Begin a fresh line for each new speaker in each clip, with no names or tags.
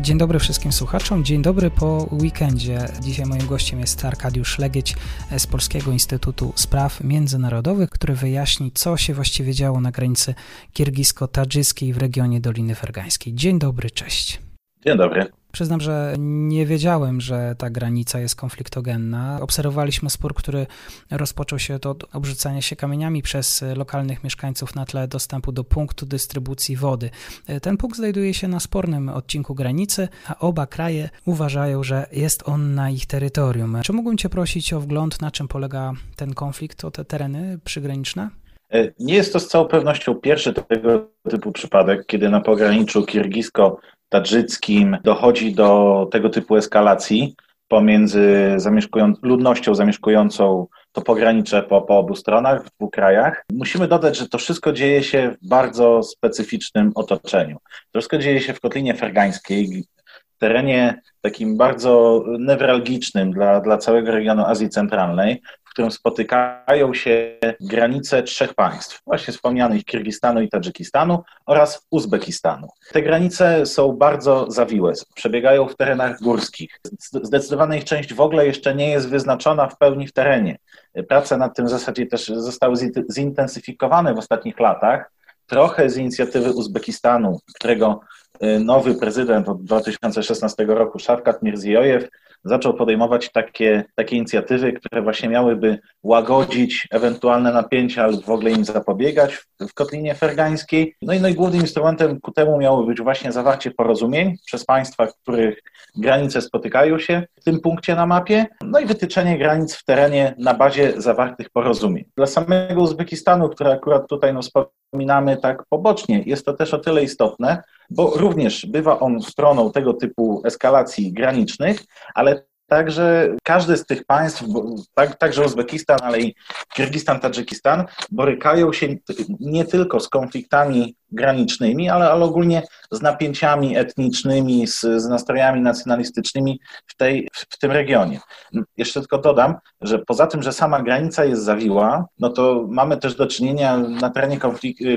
Dzień dobry wszystkim słuchaczom, dzień dobry po weekendzie. Dzisiaj moim gościem jest Arkadiusz Legieć z Polskiego Instytutu Spraw Międzynarodowych, który wyjaśni, co się właściwie działo na granicy kirgisko-tadżyckiej w regionie Doliny Fergańskiej. Dzień dobry, cześć.
Dzień dobry.
Przyznam, że nie wiedziałem, że ta granica jest konfliktogenna. Obserwowaliśmy spór, który rozpoczął się od obrzucania się kamieniami przez lokalnych mieszkańców na tle dostępu do punktu dystrybucji wody. Ten punkt znajduje się na spornym odcinku granicy, a oba kraje uważają, że jest on na ich terytorium. Czy mógłbym Cię prosić o wgląd, na czym polega ten konflikt, o te tereny przygraniczne?
E, nie jest to z całą pewnością pierwszy tego typu przypadek, kiedy na pograniczu kirgisko tadżyckim dochodzi do tego typu eskalacji pomiędzy zamieszkują, ludnością zamieszkującą to pogranicze po, po obu stronach w dwóch krajach. Musimy dodać, że to wszystko dzieje się w bardzo specyficznym otoczeniu. To wszystko dzieje się w Kotlinie Fergańskiej, terenie takim bardzo newralgicznym dla, dla całego regionu Azji Centralnej, w którym spotykają się granice trzech państw, właśnie wspomnianych Kirgistanu i Tadżykistanu oraz Uzbekistanu. Te granice są bardzo zawiłe, przebiegają w terenach górskich. Zdecydowana ich część w ogóle jeszcze nie jest wyznaczona w pełni w terenie. Prace nad tym w zasadzie też zostały zintensyfikowane w ostatnich latach, trochę z inicjatywy Uzbekistanu, którego nowy prezydent od 2016 roku, Szawkat Mirziyojew, zaczął podejmować takie, takie inicjatywy, które właśnie miałyby łagodzić ewentualne napięcia lub w ogóle im zapobiegać w, w Kotlinie Fergańskiej. No i, no i głównym instrumentem ku temu miało być właśnie zawarcie porozumień przez państwa, których granice spotykają się w tym punkcie na mapie, no i wytyczenie granic w terenie na bazie zawartych porozumień. Dla samego Uzbekistanu, który akurat tutaj no, wspominamy tak pobocznie, jest to też o tyle istotne, bo również bywa on stroną tego typu eskalacji granicznych, ale Także każdy z tych państw, tak, także Uzbekistan, ale i Kirgistan, Tadżykistan, borykają się nie tylko z konfliktami granicznymi, ale, ale ogólnie z napięciami etnicznymi, z, z nastrojami nacjonalistycznymi w, tej, w, w, tym regionie. Jeszcze tylko dodam, że poza tym, że sama granica jest zawiła, no to mamy też do czynienia na terenie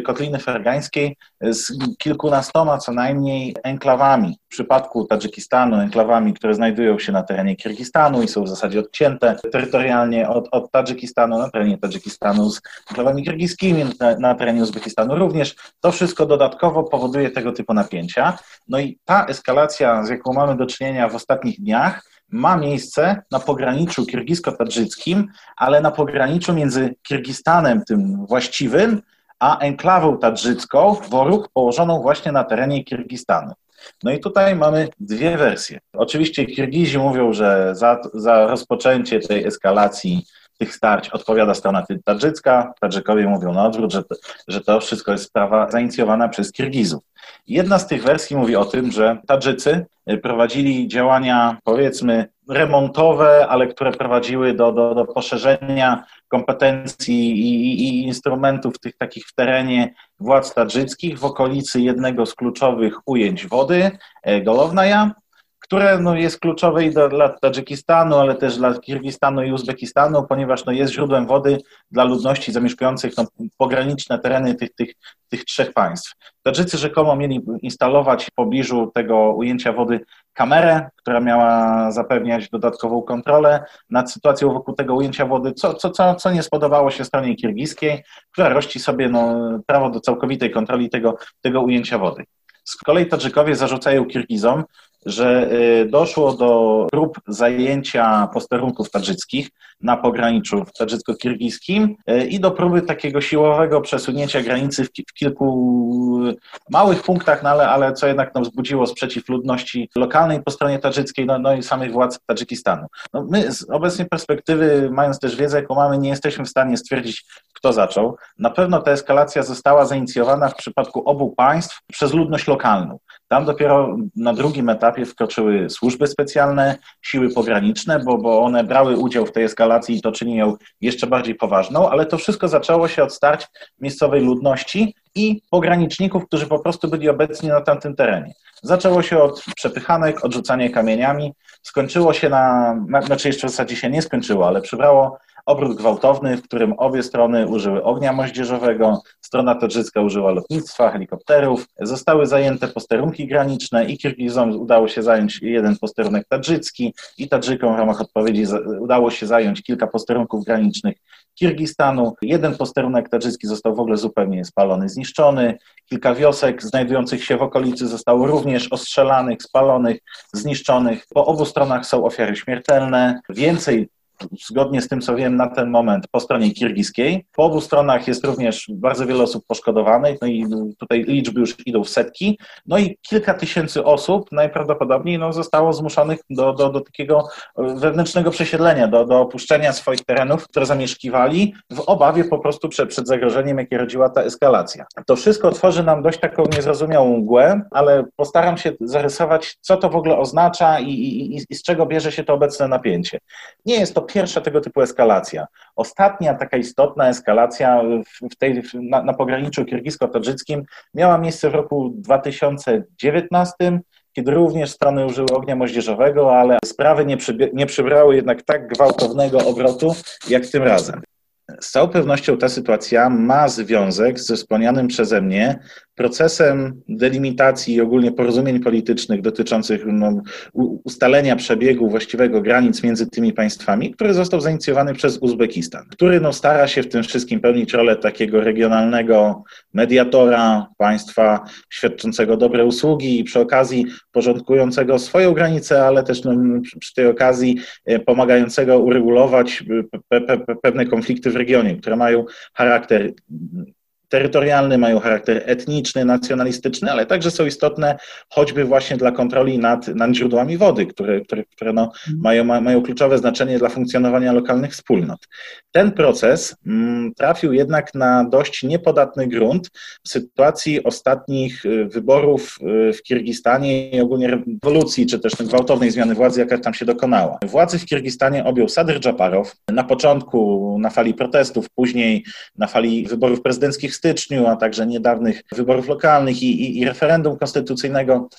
Kotliny Fergańskiej z kilkunastoma co najmniej enklawami. W przypadku Tadżykistanu enklawami, które znajdują się na terenie Kirgistanu i są w zasadzie odcięte terytorialnie od, od Tadżykistanu, na terenie Tadżykistanu z enklawami kirgiskimi, na, na terenie Uzbekistanu również. To wszystko dodatkowo powoduje tego typu napięcia. No i ta eskalacja, z jaką mamy do czynienia w ostatnich dniach, ma miejsce na pograniczu kirgisko-tadżyckim, ale na pograniczu między Kirgistanem, tym właściwym, a enklawą tadżycką, Woruk, położoną właśnie na terenie Kirgistanu. No i tutaj mamy dwie wersje. Oczywiście Kirgizi mówią, że za, za rozpoczęcie tej eskalacji tych starć odpowiada strona tadżycka. Tadżykowie mówią na odwrót, że, że to wszystko jest sprawa zainicjowana przez Kirgizów. Jedna z tych wersji mówi o tym, że Tadżycy prowadzili działania, powiedzmy, remontowe, ale które prowadziły do, do, do poszerzenia kompetencji i, i, instrumentów tych takich w terenie władz tadżyckich w okolicy jednego z kluczowych ujęć wody, e, Golownaja, które no, jest kluczowe i dla Tadżykistanu, ale też dla Kirgistanu i Uzbekistanu, ponieważ no, jest źródłem wody dla ludności zamieszkujących no, pograniczne tereny tych, tych, tych trzech państw. Tadżycy rzekomo mieli instalować w pobliżu tego ujęcia wody kamerę, która miała zapewniać dodatkową kontrolę nad sytuacją wokół tego ujęcia wody, co, co, co, co nie spodobało się stronie kirgiskiej, która rości sobie no, prawo do całkowitej kontroli tego, tego ujęcia wody. Z kolei Tadżykowie zarzucają Kirgizom, że y, doszło do prób zajęcia posterunków tadżyckich na pograniczu tadżycko-kirgijskim e, i do próby takiego siłowego przesunięcia granicy w, w kilku małych punktach, no ale, ale co jednak no, wzbudziło sprzeciw ludności lokalnej po stronie tadżyckiej, no, no i samych władz Tadżykistanu. No, my z obecnej perspektywy, mając też wiedzę, jaką mamy, nie jesteśmy w stanie stwierdzić, kto zaczął. Na pewno ta eskalacja została zainicjowana w przypadku obu państw przez ludność lokalną. Tam dopiero na drugim etapie wkroczyły służby specjalne, siły pograniczne, bo, bo one brały udział w tej eskalacji i to czyni ją jeszcze bardziej poważną, ale to wszystko zaczęło się od starć miejscowej ludności i pograniczników, którzy po prostu byli obecni na tamtym terenie. Zaczęło się od przepychanek, odrzucania kamieniami, skończyło się na, znaczy jeszcze w zasadzie się nie skończyło, ale przybrało obrót gwałtowny, w którym obie strony użyły ognia moździerzowego, strona tadżycka użyła lotnictwa, helikopterów, zostały zajęte posterunki graniczne i Kirgizom udało się zająć jeden posterunek tadżycki i Tadżykom w ramach odpowiedzi udało się zająć kilka posterunków granicznych Kirgistanu. Jeden posterunek tadżycki został w ogóle zupełnie spalony, zniszczony. Kilka wiosek znajdujących się w okolicy zostało również ostrzelanych, spalonych, zniszczonych. Po obu stronach są ofiary śmiertelne. Więcej zgodnie z tym, co wiem na ten moment po stronie kirgiskiej. Po obu stronach jest również bardzo wiele osób poszkodowanych, no i tutaj liczby już idą w setki, no i kilka tysięcy osób najprawdopodobniej no, zostało zmuszonych do, do, do takiego wewnętrznego przesiedlenia, do, do opuszczenia swoich terenów, które zamieszkiwali w obawie po prostu przed, przed zagrożeniem, jakie rodziła ta eskalacja. To wszystko tworzy nam dość taką niezrozumiałą mgłę, ale postaram się zarysować, co to w ogóle oznacza i, i, i z czego bierze się to obecne napięcie. Nie jest to pierwsza tego typu eskalacja. Ostatnia taka istotna eskalacja w tej, na, na pograniczu kirgisko-tadżyckim miała miejsce w roku 2019, kiedy również strony użyły ognia moździerzowego, ale sprawy nie, nie przybrały jednak tak gwałtownego obrotu jak tym razem. Z całą pewnością ta sytuacja ma związek ze wspomnianym przeze mnie procesem delimitacji i ogólnie porozumień politycznych dotyczących no, ustalenia przebiegu właściwego granic między tymi państwami, który został zainicjowany przez Uzbekistan, który no, stara się w tym wszystkim pełnić rolę takiego regionalnego mediatora państwa świadczącego dobre usługi i przy okazji porządkującego swoją granicę, ale też no, przy tej okazji e, pomagającego uregulować pe pe pewne konflikty w regionie, które mają charakter terytorialny, mają charakter etniczny, nacjonalistyczny, ale także są istotne choćby właśnie dla kontroli nad, nad źródłami wody, które, które, które no, mhm. mają, mają kluczowe znaczenie dla funkcjonowania lokalnych wspólnot. Ten proces mm, trafił jednak na dość niepodatny grunt w sytuacji ostatnich y, wyborów y, w Kirgistanie i ogólnie rewolucji, czy też gwałtownej zmiany władzy, jaka tam się dokonała. Władzy w Kirgistanie objął Sadr Dżaparow, na początku na fali protestów, później na fali wyborów prezydenckich styczniu, a także niedawnych wyborów lokalnych i, i, i referendum konstytucyjnego.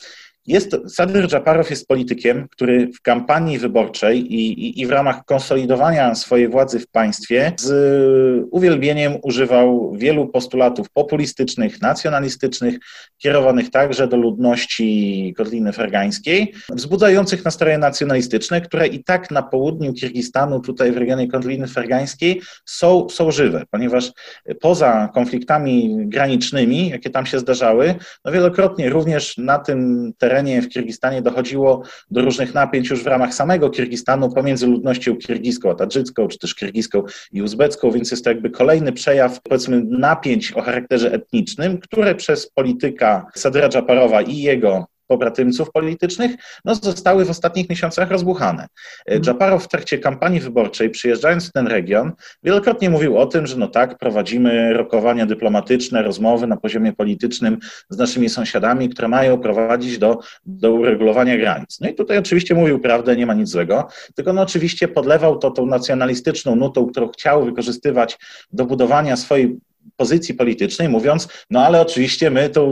Jest, Sadyr Dżaparow jest politykiem, który w kampanii wyborczej i, i, i, w ramach konsolidowania swojej władzy w państwie z uwielbieniem używał wielu postulatów populistycznych, nacjonalistycznych, kierowanych także do ludności Kotliny Fergańskiej, wzbudzających nastroje nacjonalistyczne, które i tak na południu Kirgistanu, tutaj w regionie Kotliny Fergańskiej są, są żywe, ponieważ poza konfliktami granicznymi, jakie tam się zdarzały, no wielokrotnie również na tym terenie terenie w Kirgistanie dochodziło do różnych napięć już w ramach samego Kirgistanu pomiędzy ludnością kirgiską a tadżycką, czy też kirgiską i uzbecką, więc jest to jakby kolejny przejaw, powiedzmy, napięć o charakterze etnicznym, które przez polityka Sadra Dżaparowa i jego pobratymców politycznych, no, zostały w ostatnich miesiącach rozbuchane. Mhm. Dżaparow w trakcie kampanii wyborczej, przyjeżdżając w ten region, wielokrotnie mówił o tym, że no tak, prowadzimy rokowania dyplomatyczne, rozmowy na poziomie politycznym z naszymi sąsiadami, które mają prowadzić do, do uregulowania granic. No i tutaj oczywiście mówił prawdę, nie ma nic złego, tylko no oczywiście podlewał to tą nacjonalistyczną nutą, którą chciał wykorzystywać do budowania swojej pozycji politycznej, mówiąc, no ale oczywiście my to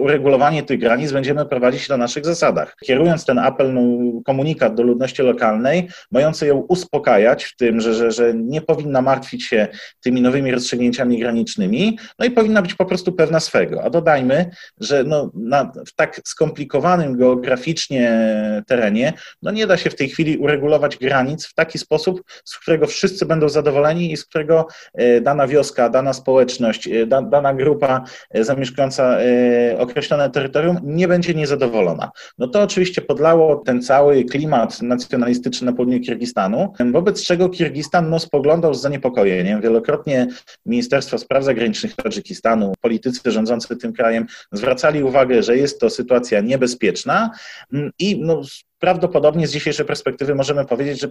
uregulowanie tych granic będziemy prowadzić na naszych zasadach. Kierując ten apel, no, komunikat do ludności lokalnej, mający ją uspokajać w tym, że, że, że nie powinna martwić się tymi nowymi rozstrzygnięciami granicznymi, no i powinna być po prostu pewna swego. A dodajmy, że no, na, w tak skomplikowanym geograficznie terenie, no nie da się w tej chwili uregulować granic w taki sposób, z którego wszyscy będą zadowoleni i z którego e, dana wioska, dana społeczność społeczność, dana grupa zamieszkująca określone terytorium nie będzie niezadowolona. No to oczywiście podlało ten cały klimat nacjonalistyczny na południu Kirgistanu, wobec czego Kirgistan no, spoglądał z zaniepokojeniem. Wielokrotnie Ministerstwo Spraw Zagranicznych Tadżykistanu, politycy rządzący tym krajem zwracali uwagę, że jest to sytuacja niebezpieczna i no, prawdopodobnie z dzisiejszej perspektywy możemy powiedzieć, że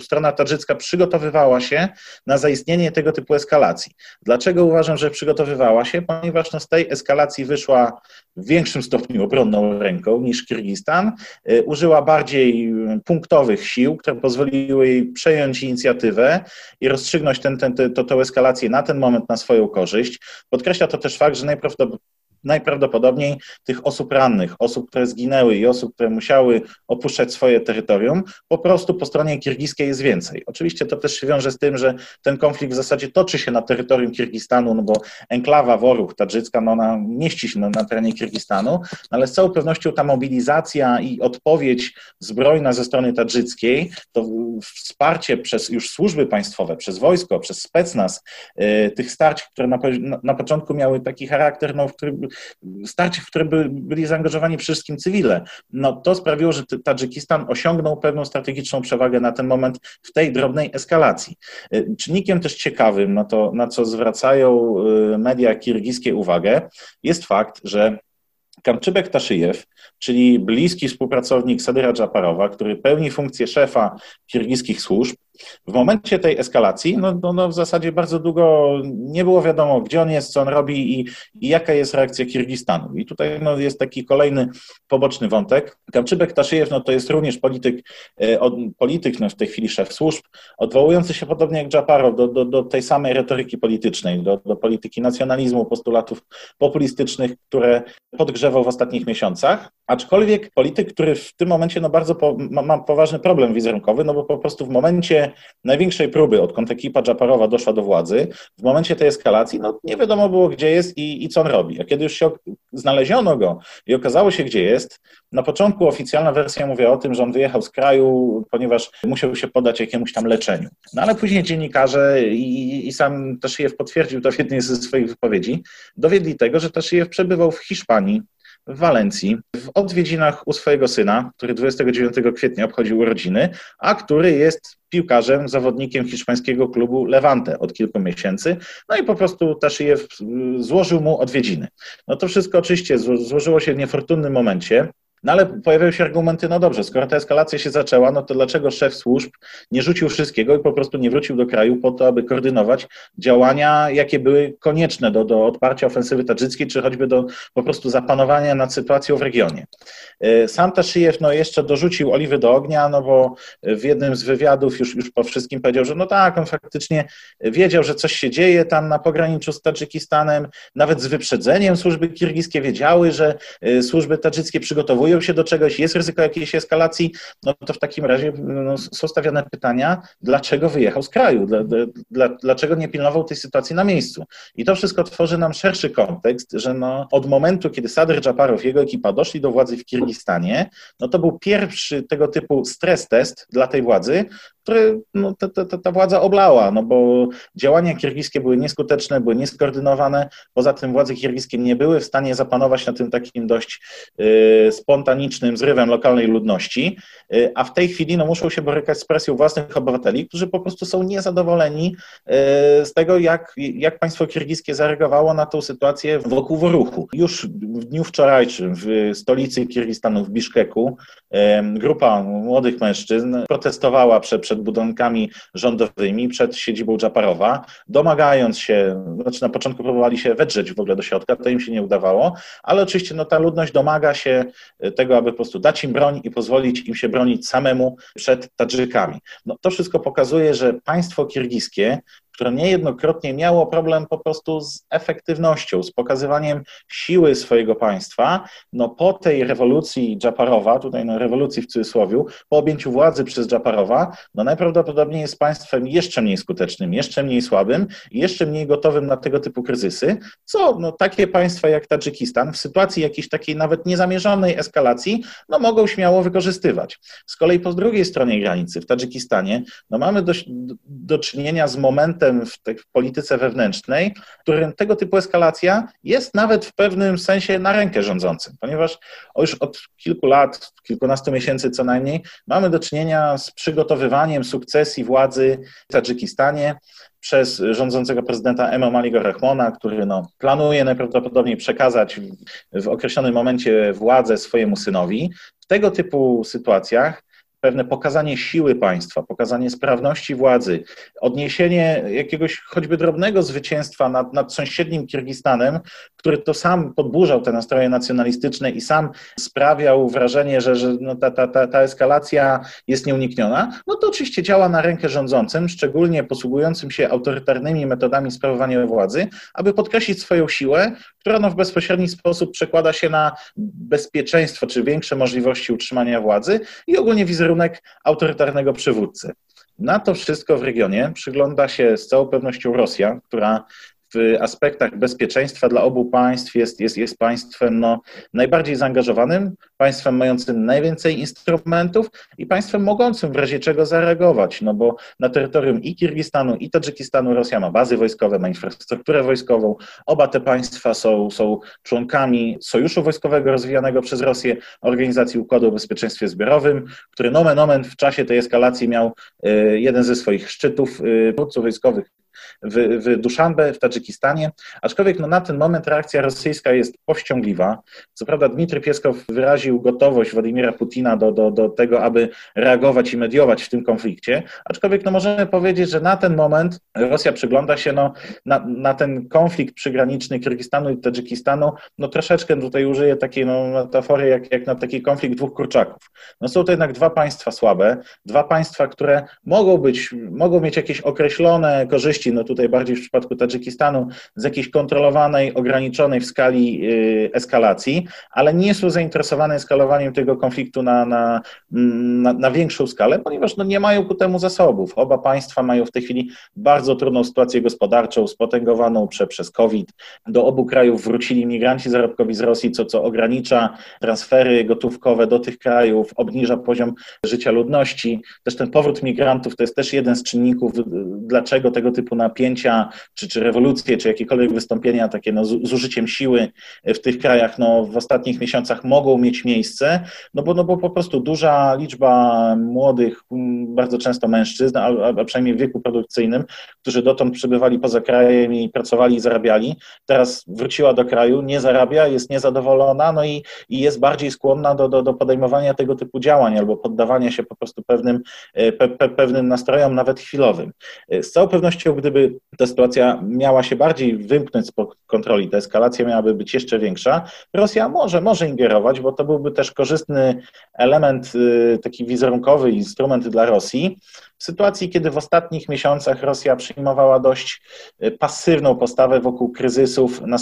strona tadżycka przygotowywała się na zaistnienie tego typu eskalacji. Dlaczego uważam, że przygotowywała się? Ponieważ no, z tej eskalacji wyszła w większym stopniu obronną ręką niż Kirgistan, y, użyła bardziej punktowych sił, które pozwoliły jej przejąć inicjatywę i rozstrzygnąć ten, ten, to, tę eskalację na ten moment na swoją korzyść. Podkreśla to też fakt, że najprawdopodobniej najprawdopodobniej tych osób rannych, osób, które zginęły i osób, które musiały opuszczać swoje terytorium, po prostu po stronie kirgiskiej jest więcej. Oczywiście to też się wiąże z tym, że ten konflikt w zasadzie toczy się na terytorium Kirgistanu, no bo enklawa Woruch tadżycka, no ona mieści się na, na terenie Kirgistanu, ale z całą pewnością ta mobilizacja i odpowiedź zbrojna ze strony tadżyckiej, to wsparcie przez już służby państwowe, przez wojsko, przez specnaz, yy, tych starć, które na, na początku miały taki charakter, no, w którym starcie, w które by, byli zaangażowani przede wszystkim cywile, no to sprawiło, że Tadżykistan osiągnął pewną strategiczną przewagę na ten moment w tej drobnej eskalacji. Y, czynnikiem też ciekawym, na to, na co zwracają y, media kirgijskie uwagę, jest fakt, że Kamczybek Taszyjew, czyli bliski współpracownik Sadyra Dżaparowa, który pełni funkcję szefa kirgiskich służb, w momencie tej eskalacji, no, no, no, w zasadzie bardzo długo nie było wiadomo, gdzie on jest, co on robi i, i jaka jest reakcja Kirgistanu. I tutaj no, jest taki kolejny poboczny wątek. Kamczybek Taszyjew no, to jest również polityk, e, polityk no, w tej chwili szef służb, odwołujący się podobnie jak Dżaparow do, do, do tej samej retoryki politycznej, do, do polityki nacjonalizmu, postulatów populistycznych, które podgrzewał w ostatnich miesiącach. Aczkolwiek polityk, który w tym momencie no, bardzo po, ma, ma poważny problem wizerunkowy, no bo po prostu w momencie największej próby, odkąd ekipa Dżaparowa doszła do władzy, w momencie tej eskalacji, no nie wiadomo było, gdzie jest i, i co on robi. A kiedy już się znaleziono go i okazało się, gdzie jest, na początku oficjalna wersja mówiła o tym, że on wyjechał z kraju, ponieważ musiał się podać jakiemuś tam leczeniu. No ale później dziennikarze i, i sam Taszyjew potwierdził to w jednej ze swoich wypowiedzi, dowiedli tego, że Taszyjew przebywał w Hiszpanii, w Walencji, w odwiedzinach u swojego syna, który 29 kwietnia obchodził urodziny, a który jest piłkarzem, zawodnikiem hiszpańskiego klubu Levante od kilku miesięcy. No i po prostu Taszyjew złożył mu odwiedziny. No to wszystko oczywiście złożyło się w niefortunnym momencie. No ale pojawiają się argumenty, no dobrze, skoro ta eskalacja się zaczęła, no to dlaczego szef służb nie rzucił wszystkiego i po prostu nie wrócił do kraju po to, aby koordynować działania, jakie były konieczne do, do odparcia ofensywy tadżyckiej, czy choćby do po prostu zapanowania nad sytuacją w regionie. E, sam Taszyjew no, jeszcze dorzucił oliwy do ognia, no bo w jednym z wywiadów już, już po wszystkim powiedział, że no tak, on faktycznie wiedział, że coś się dzieje tam na pograniczu z Tadżykistanem, nawet z wyprzedzeniem służby kirgijskie wiedziały, że e, służby tadżyckie przygotowują przygotowują się do czegoś, jest ryzyko jakiejś eskalacji, no to w takim razie no, są stawiane pytania, dlaczego wyjechał z kraju, dla, dla, dlaczego nie pilnował tej sytuacji na miejscu. I to wszystko tworzy nam szerszy kontekst, że no, od momentu, kiedy Sadr Dżaparow i jego ekipa doszli do władzy w Kirgistanie, no to był pierwszy tego typu stres test dla tej władzy, które no, ta, ta, ta władza oblała, no bo działania kirgiskie były nieskuteczne, były nieskoordynowane, poza tym władze kirgiskie nie były w stanie zapanować na tym takim dość y, spontanicznym zrywem lokalnej ludności, y, a w tej chwili no, muszą się borykać z presją własnych obywateli, którzy po prostu są niezadowoleni y, z tego, jak, jak państwo kirgiskie zareagowało na tą sytuację wokół Woruchu. Już w dniu wczorajszym w stolicy Kirgistanu, w Biszkeku, y, grupa młodych mężczyzn protestowała przed przed budynkami rządowymi, przed siedzibą Dżaparowa, domagając się, znaczy na początku próbowali się wedrzeć w ogóle do środka, to im się nie udawało, ale oczywiście no, ta ludność domaga się tego, aby po prostu dać im broń i pozwolić im się bronić samemu przed Tadżykami. No, to wszystko pokazuje, że państwo kirgiskie które niejednokrotnie miało problem po prostu z efektywnością, z pokazywaniem siły swojego państwa, no po tej rewolucji Dżaparowa, tutaj no rewolucji w cudzysłowie, po objęciu władzy przez Dżaparowa, no najprawdopodobniej jest państwem jeszcze mniej skutecznym, jeszcze mniej słabym, jeszcze mniej gotowym na tego typu kryzysy, co no takie państwa jak Tadżykistan w sytuacji jakiejś takiej nawet niezamierzonej eskalacji, no mogą śmiało wykorzystywać. Z kolei po drugiej stronie granicy, w Tadżykistanie, no mamy do, do czynienia z momentem elementem w, tej, w polityce wewnętrznej, którym tego typu eskalacja jest nawet w pewnym sensie na rękę rządzącym, ponieważ już od kilku lat, kilkunastu miesięcy co najmniej, mamy do czynienia z przygotowywaniem sukcesji władzy w Tadżykistanie przez rządzącego prezydenta Emomaliego Rahmona, który no, planuje najprawdopodobniej przekazać w, w określonym momencie władzę swojemu synowi. W tego typu sytuacjach pewne pokazanie siły państwa, pokazanie sprawności władzy, odniesienie jakiegoś choćby drobnego zwycięstwa nad, nad sąsiednim Kirgistanem, który to sam podburzał te nastroje nacjonalistyczne i sam sprawiał wrażenie, że, że no ta, ta, ta, ta eskalacja jest nieunikniona, no to oczywiście działa na rękę rządzącym, szczególnie posługującym się autorytarnymi metodami sprawowania władzy, aby podkreślić swoją siłę, która no w bezpośredni sposób przekłada się na bezpieczeństwo czy większe możliwości utrzymania władzy i ogólnie wizerunek autorytarnego przywódcy. Na to wszystko w regionie przygląda się z całą pewnością Rosja, która w aspektach bezpieczeństwa dla obu państw jest, jest, jest państwem no, najbardziej zaangażowanym, państwem mającym najwięcej instrumentów i państwem mogącym w razie czego zareagować, no bo na terytorium i Kirgistanu, i Tadżykistanu Rosja ma bazy wojskowe, ma infrastrukturę wojskową. Oba te państwa są, są członkami sojuszu wojskowego rozwijanego przez Rosję, Organizacji Układu o Bezpieczeństwie Zbiorowym, który nomen omen w czasie tej eskalacji miał e, jeden ze swoich szczytów dowódców wojskowych w, w Duszanbe, w Tadżykistanie, aczkolwiek no, na ten moment reakcja rosyjska jest powściągliwa. Co prawda Dmitry Pieskow wyraził gotowość Władimira Putina do, do, do tego, aby reagować i mediować w tym konflikcie, aczkolwiek no, możemy powiedzieć, że na ten moment Rosja przygląda się no, na, na ten konflikt przygraniczny Kirgistanu i Tadżykistanu, no troszeczkę tutaj użyję takiej no, metafory jak, jak na taki konflikt dwóch kurczaków. No są to jednak dwa państwa słabe, dwa państwa, które mogą być, mogą mieć jakieś określone korzyści no tutaj bardziej w przypadku Tadżykistanu, z jakiejś kontrolowanej, ograniczonej w skali y, eskalacji, ale nie są zainteresowane eskalowaniem tego konfliktu na, na, na, na większą skalę, ponieważ no nie mają ku temu zasobów. Oba państwa mają w tej chwili bardzo trudną sytuację gospodarczą, spotęgowaną prze, przez COVID. Do obu krajów wrócili migranci zarobkowi z Rosji, co, co ogranicza transfery gotówkowe do tych krajów, obniża poziom życia ludności. Też ten powrót migrantów to jest też jeden z czynników, dlaczego tego typu napięcia, czy, czy rewolucje, czy jakiekolwiek wystąpienia takie no, z, z użyciem siły w tych krajach no, w ostatnich miesiącach mogą mieć miejsce, no bo, no bo po prostu duża liczba młodych, bardzo często mężczyzn, a, a przynajmniej w wieku produkcyjnym, którzy dotąd przebywali poza krajem i pracowali i zarabiali, teraz wróciła do kraju, nie zarabia, jest niezadowolona, no i, i jest bardziej skłonna do, do, do podejmowania tego typu działań albo poddawania się po prostu pewnym, e, pe, pe, pewnym nastrojom, nawet chwilowym. E, z całą pewnością, gdyby ta sytuacja miała się bardziej wymknąć spod kontroli, ta eskalacja miałaby być jeszcze większa, Rosja może, może ingerować, bo to byłby też korzystny element, y, taki wizerunkowy instrument dla Rosji, w sytuacji, kiedy w ostatnich miesiącach Rosja przyjmowała dość e, pasywną postawę wokół kryzysów na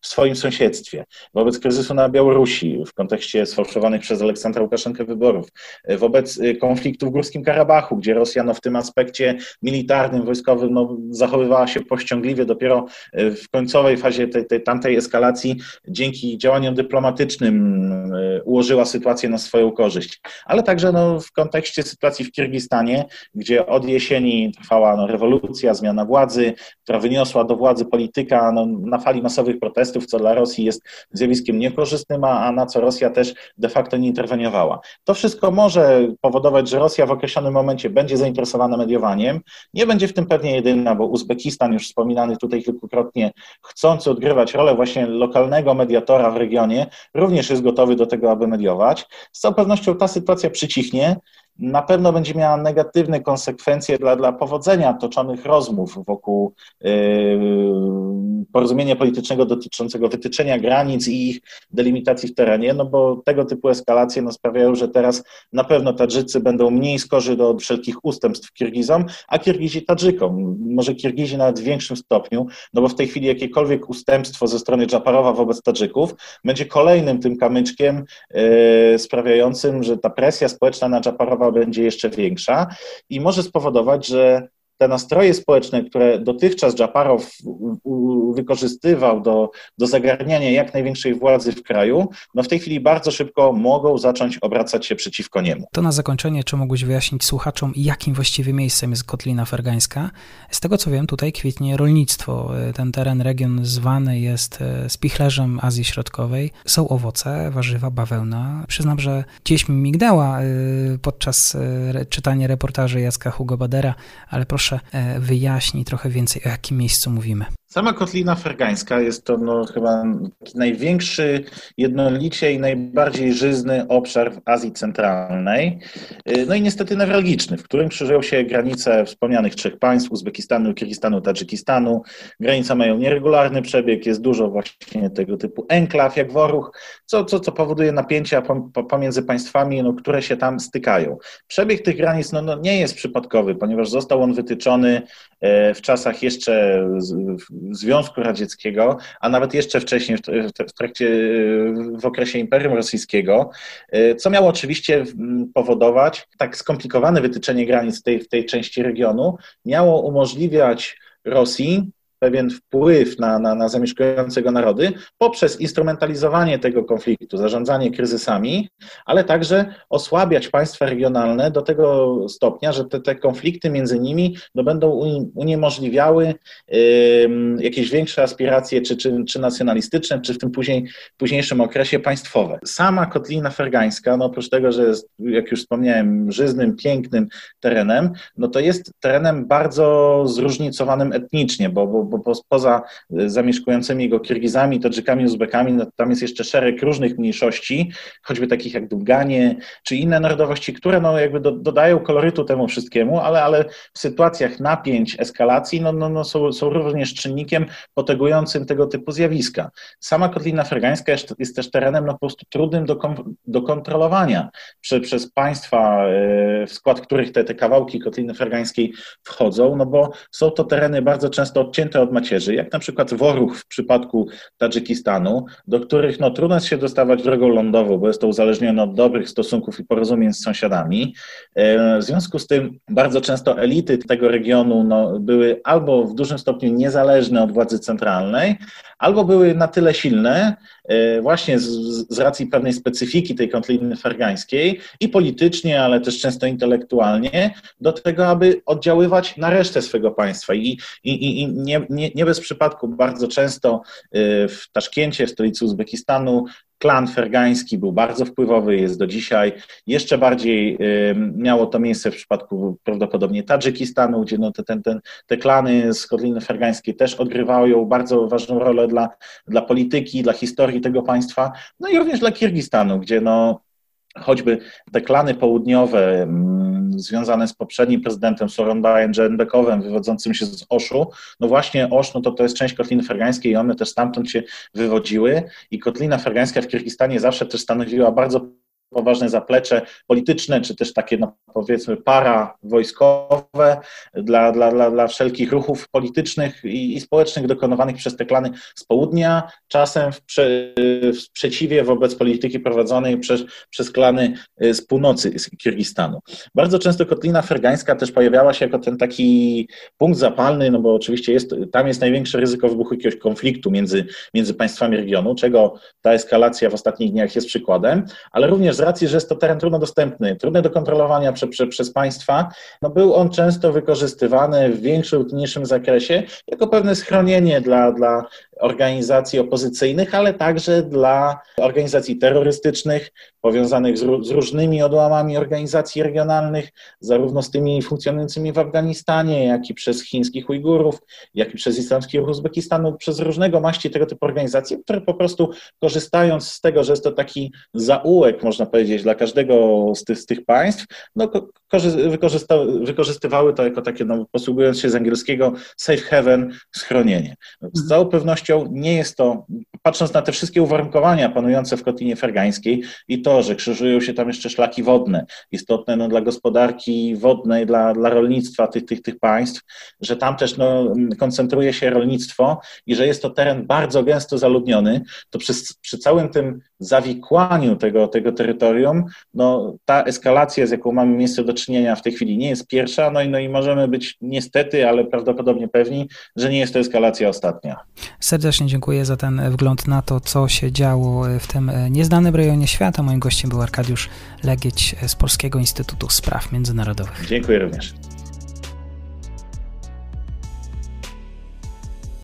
w swoim sąsiedztwie, wobec kryzysu na Białorusi w kontekście sfałszowanych przez Aleksandra Łukaszenkę wyborów, e, wobec konfliktu w Górskim Karabachu, gdzie Rosja no, w tym aspekcie militarnym, wojskowym no, zachowywała się pościągliwie dopiero w końcowej fazie tej, tej tamtej eskalacji dzięki działaniom dyplomatycznym ułożyła sytuację na swoją korzyść. Ale także no, w kontekście sytuacji w Kirgistanie, gdzie od jesieni trwała no, rewolucja, zmiana władzy, która wyniosła do władzy polityka no, na fali masowych protestów, co dla Rosji jest zjawiskiem niekorzystnym, a, a na co Rosja też de facto nie interweniowała. To wszystko może powodować, że Rosja w określonym momencie będzie zainteresowana mediowaniem. Nie będzie w tym pewnie jedyna, bo Uzbekistan, już wspominany tutaj kilkukrotnie, chcący odgrywać rolę właśnie lokalnego mediatora w regionie, również jest gotowy do tego, aby mediować. Z całą pewnością ta sytuacja przycichnie na pewno będzie miała negatywne konsekwencje dla, dla powodzenia toczonych rozmów wokół yy, porozumienia politycznego dotyczącego wytyczenia granic i ich delimitacji w terenie, no bo tego typu eskalacje no, sprawiają, że teraz na pewno Tadżycy będą mniej skorzy do wszelkich ustępstw Kirgizom, a Kirgizi Tadżykom. Może Kirgizi nawet w większym stopniu, no bo w tej chwili jakiekolwiek ustępstwo ze strony Dżaparowa wobec Tadżyków będzie kolejnym tym kamyczkiem yy, sprawiającym, że ta presja społeczna na Dżaparowa będzie jeszcze większa i może spowodować, że te nastroje społeczne, które dotychczas Dżaparow wykorzystywał do, do zagarniania jak największej władzy w kraju, no w tej chwili bardzo szybko mogą zacząć obracać się przeciwko niemu.
To na zakończenie, czy mógłbyś wyjaśnić słuchaczom, jakim właściwie miejscem jest Kotlina Fergańska? Z tego co wiem, tutaj kwitnie rolnictwo. Ten teren, region zwany jest e, spichlerzem Azji Środkowej. Są owoce, warzywa, bawełna. Przyznam, że gdzieś mi migdała e, podczas e, czytania reportaży Jacka Hugo Badera, ale proszę wyjaśnij trochę więcej, o jakim miejscu mówimy.
Sama Kotlina Fergańska jest to no, chyba największy, jednolicie i najbardziej żyzny obszar w Azji Centralnej. Y, no i niestety newralgiczny, w którym krzyżują się granice wspomnianych trzech państw, Uzbekistanu, Kirgistanu, Tadżykistanu. Granice mają nieregularny przebieg, jest dużo właśnie tego typu enklaw jak Woruch, co, co, co powoduje napięcia pomiędzy państwami, no, które się tam stykają. Przebieg tych granic no, no, nie jest przypadkowy, ponieważ został on wytyczony w czasach jeszcze Związku Radzieckiego, a nawet jeszcze wcześniej, w trakcie, w okresie Imperium Rosyjskiego, e, co miało oczywiście powodować tak skomplikowane wytyczenie granic tej, w tej części regionu, miało umożliwiać Rosji pewien wpływ na, na, na zamieszkującego narody poprzez instrumentalizowanie tego konfliktu, zarządzanie kryzysami, ale także osłabiać państwa regionalne do tego stopnia, że te, te konflikty między nimi no, będą uniemożliwiały jakieś większe aspiracje, czy, czy, czy nacjonalistyczne, czy w tym później, późniejszym okresie państwowe. Sama Kotlina Fergańska, no oprócz tego, że jest, jak już wspomniałem, żyznym, pięknym terenem, no to jest terenem bardzo zróżnicowanym etnicznie, bo, bo bo poza y, zamieszkującymi go Kirgizami, Tadżykami, Uzbekami, no, tam jest jeszcze szereg różnych mniejszości, choćby takich jak Długanie, czy inne narodowości, które no, jakby do, dodają kolorytu temu wszystkiemu, ale, ale w sytuacjach napięć, eskalacji no, no, no są, są również czynnikiem potegującym tego typu zjawiska. Sama Kotlina Fergańska jest, jest też terenem no, po prostu trudnym do, do kontrolowania prze, przez państwa, y, w skład których te, te kawałki Kotliny Fergańskiej wchodzą, no bo są to tereny bardzo często odcięte od macierzy, jak na przykład Woruch w przypadku Tadżykistanu, do których no, trudno jest się dostawać drogą lądową, bo jest to uzależnione od dobrych stosunków i porozumień z sąsiadami. E, w związku z tym bardzo często elity tego regionu no, były albo w dużym stopniu niezależne od władzy centralnej, albo były na tyle silne, e, właśnie z, z racji pewnej specyfiki tej konflikty fergańskiej i politycznie, ale też często intelektualnie, do tego, aby oddziaływać na resztę swego państwa. I, i, i nie, nie, nie bez przypadku bardzo często e, w Taszkencie, w stolicy Uzbekistanu, klan fergański był bardzo wpływowy, jest do dzisiaj. Jeszcze bardziej miało to miejsce w przypadku prawdopodobnie Tadżykistanu, gdzie no te, ten, ten, te klany z Kotliny Fergańskiej też odgrywają bardzo ważną rolę dla, dla polityki, dla historii tego państwa, no i również dla Kirgistanu, gdzie no choćby te klany południowe związane z poprzednim prezydentem Soronbajem Dżenbekowem, wywodzącym się z Oszu, no właśnie Osz, no to to jest część Kotliny Fergańskiej i one też stamtąd się wywodziły. I Kotlina Fergańska w Kirgistanie zawsze też stanowiła bardzo poważne zaplecze polityczne, czy też takie, no, powiedzmy, para-wojskowe dla, dla, dla, dla wszelkich ruchów politycznych i, i społecznych dokonywanych przez te klany z południa, czasem w, prze, w sprzeciwie wobec polityki prowadzonej przez, przez klany z północy z Kirgistanu. Bardzo często Kotlina Fergańska też pojawiała się jako ten taki punkt zapalny, no bo oczywiście jest, tam jest największe ryzyko wybuchu jakiegoś konfliktu między, między państwami regionu, czego ta eskalacja w ostatnich dniach jest przykładem, ale również racji, że jest to teren trudno dostępny, trudny do kontrolowania prze, prze, przez państwa, no był on często wykorzystywany w większym lub mniejszym zakresie jako pewne schronienie dla, dla organizacji opozycyjnych, ale także dla organizacji terrorystycznych powiązanych z, z, różnymi odłamami organizacji regionalnych, zarówno z tymi funkcjonującymi w Afganistanie, jak i przez chińskich Ujgurów, jak i przez islamski ruch Uzbekistanu, przez różnego maści tego typu organizacje, które po prostu korzystając z tego, że jest to taki zaułek, można powiedzieć, dla każdego z tych, z tych państw, no, wykorzystywały to jako takie, no, posługując się z angielskiego safe haven, schronienie. Z całą pewnością nie jest to patrząc na te wszystkie uwarunkowania panujące w Kotlinie Fergańskiej i to, że krzyżują się tam jeszcze szlaki wodne, istotne no, dla gospodarki wodnej, dla, dla rolnictwa tych, tych, tych państw, że tam też no, koncentruje się rolnictwo i że jest to teren bardzo gęsto zaludniony, to przy, przy całym tym zawikłaniu tego, tego terytorium, no, ta eskalacja, z jaką mamy miejsce do czynienia w tej chwili, nie jest pierwsza, no i, no i możemy być niestety, ale prawdopodobnie pewni, że nie jest to eskalacja ostatnia.
Serdecznie dziękuję za ten wgląd na to, co się działo w tym nieznanym rejonie świata. Moim gościem był Arkadiusz Legieć z Polskiego Instytutu Spraw Międzynarodowych.
Dziękuję również.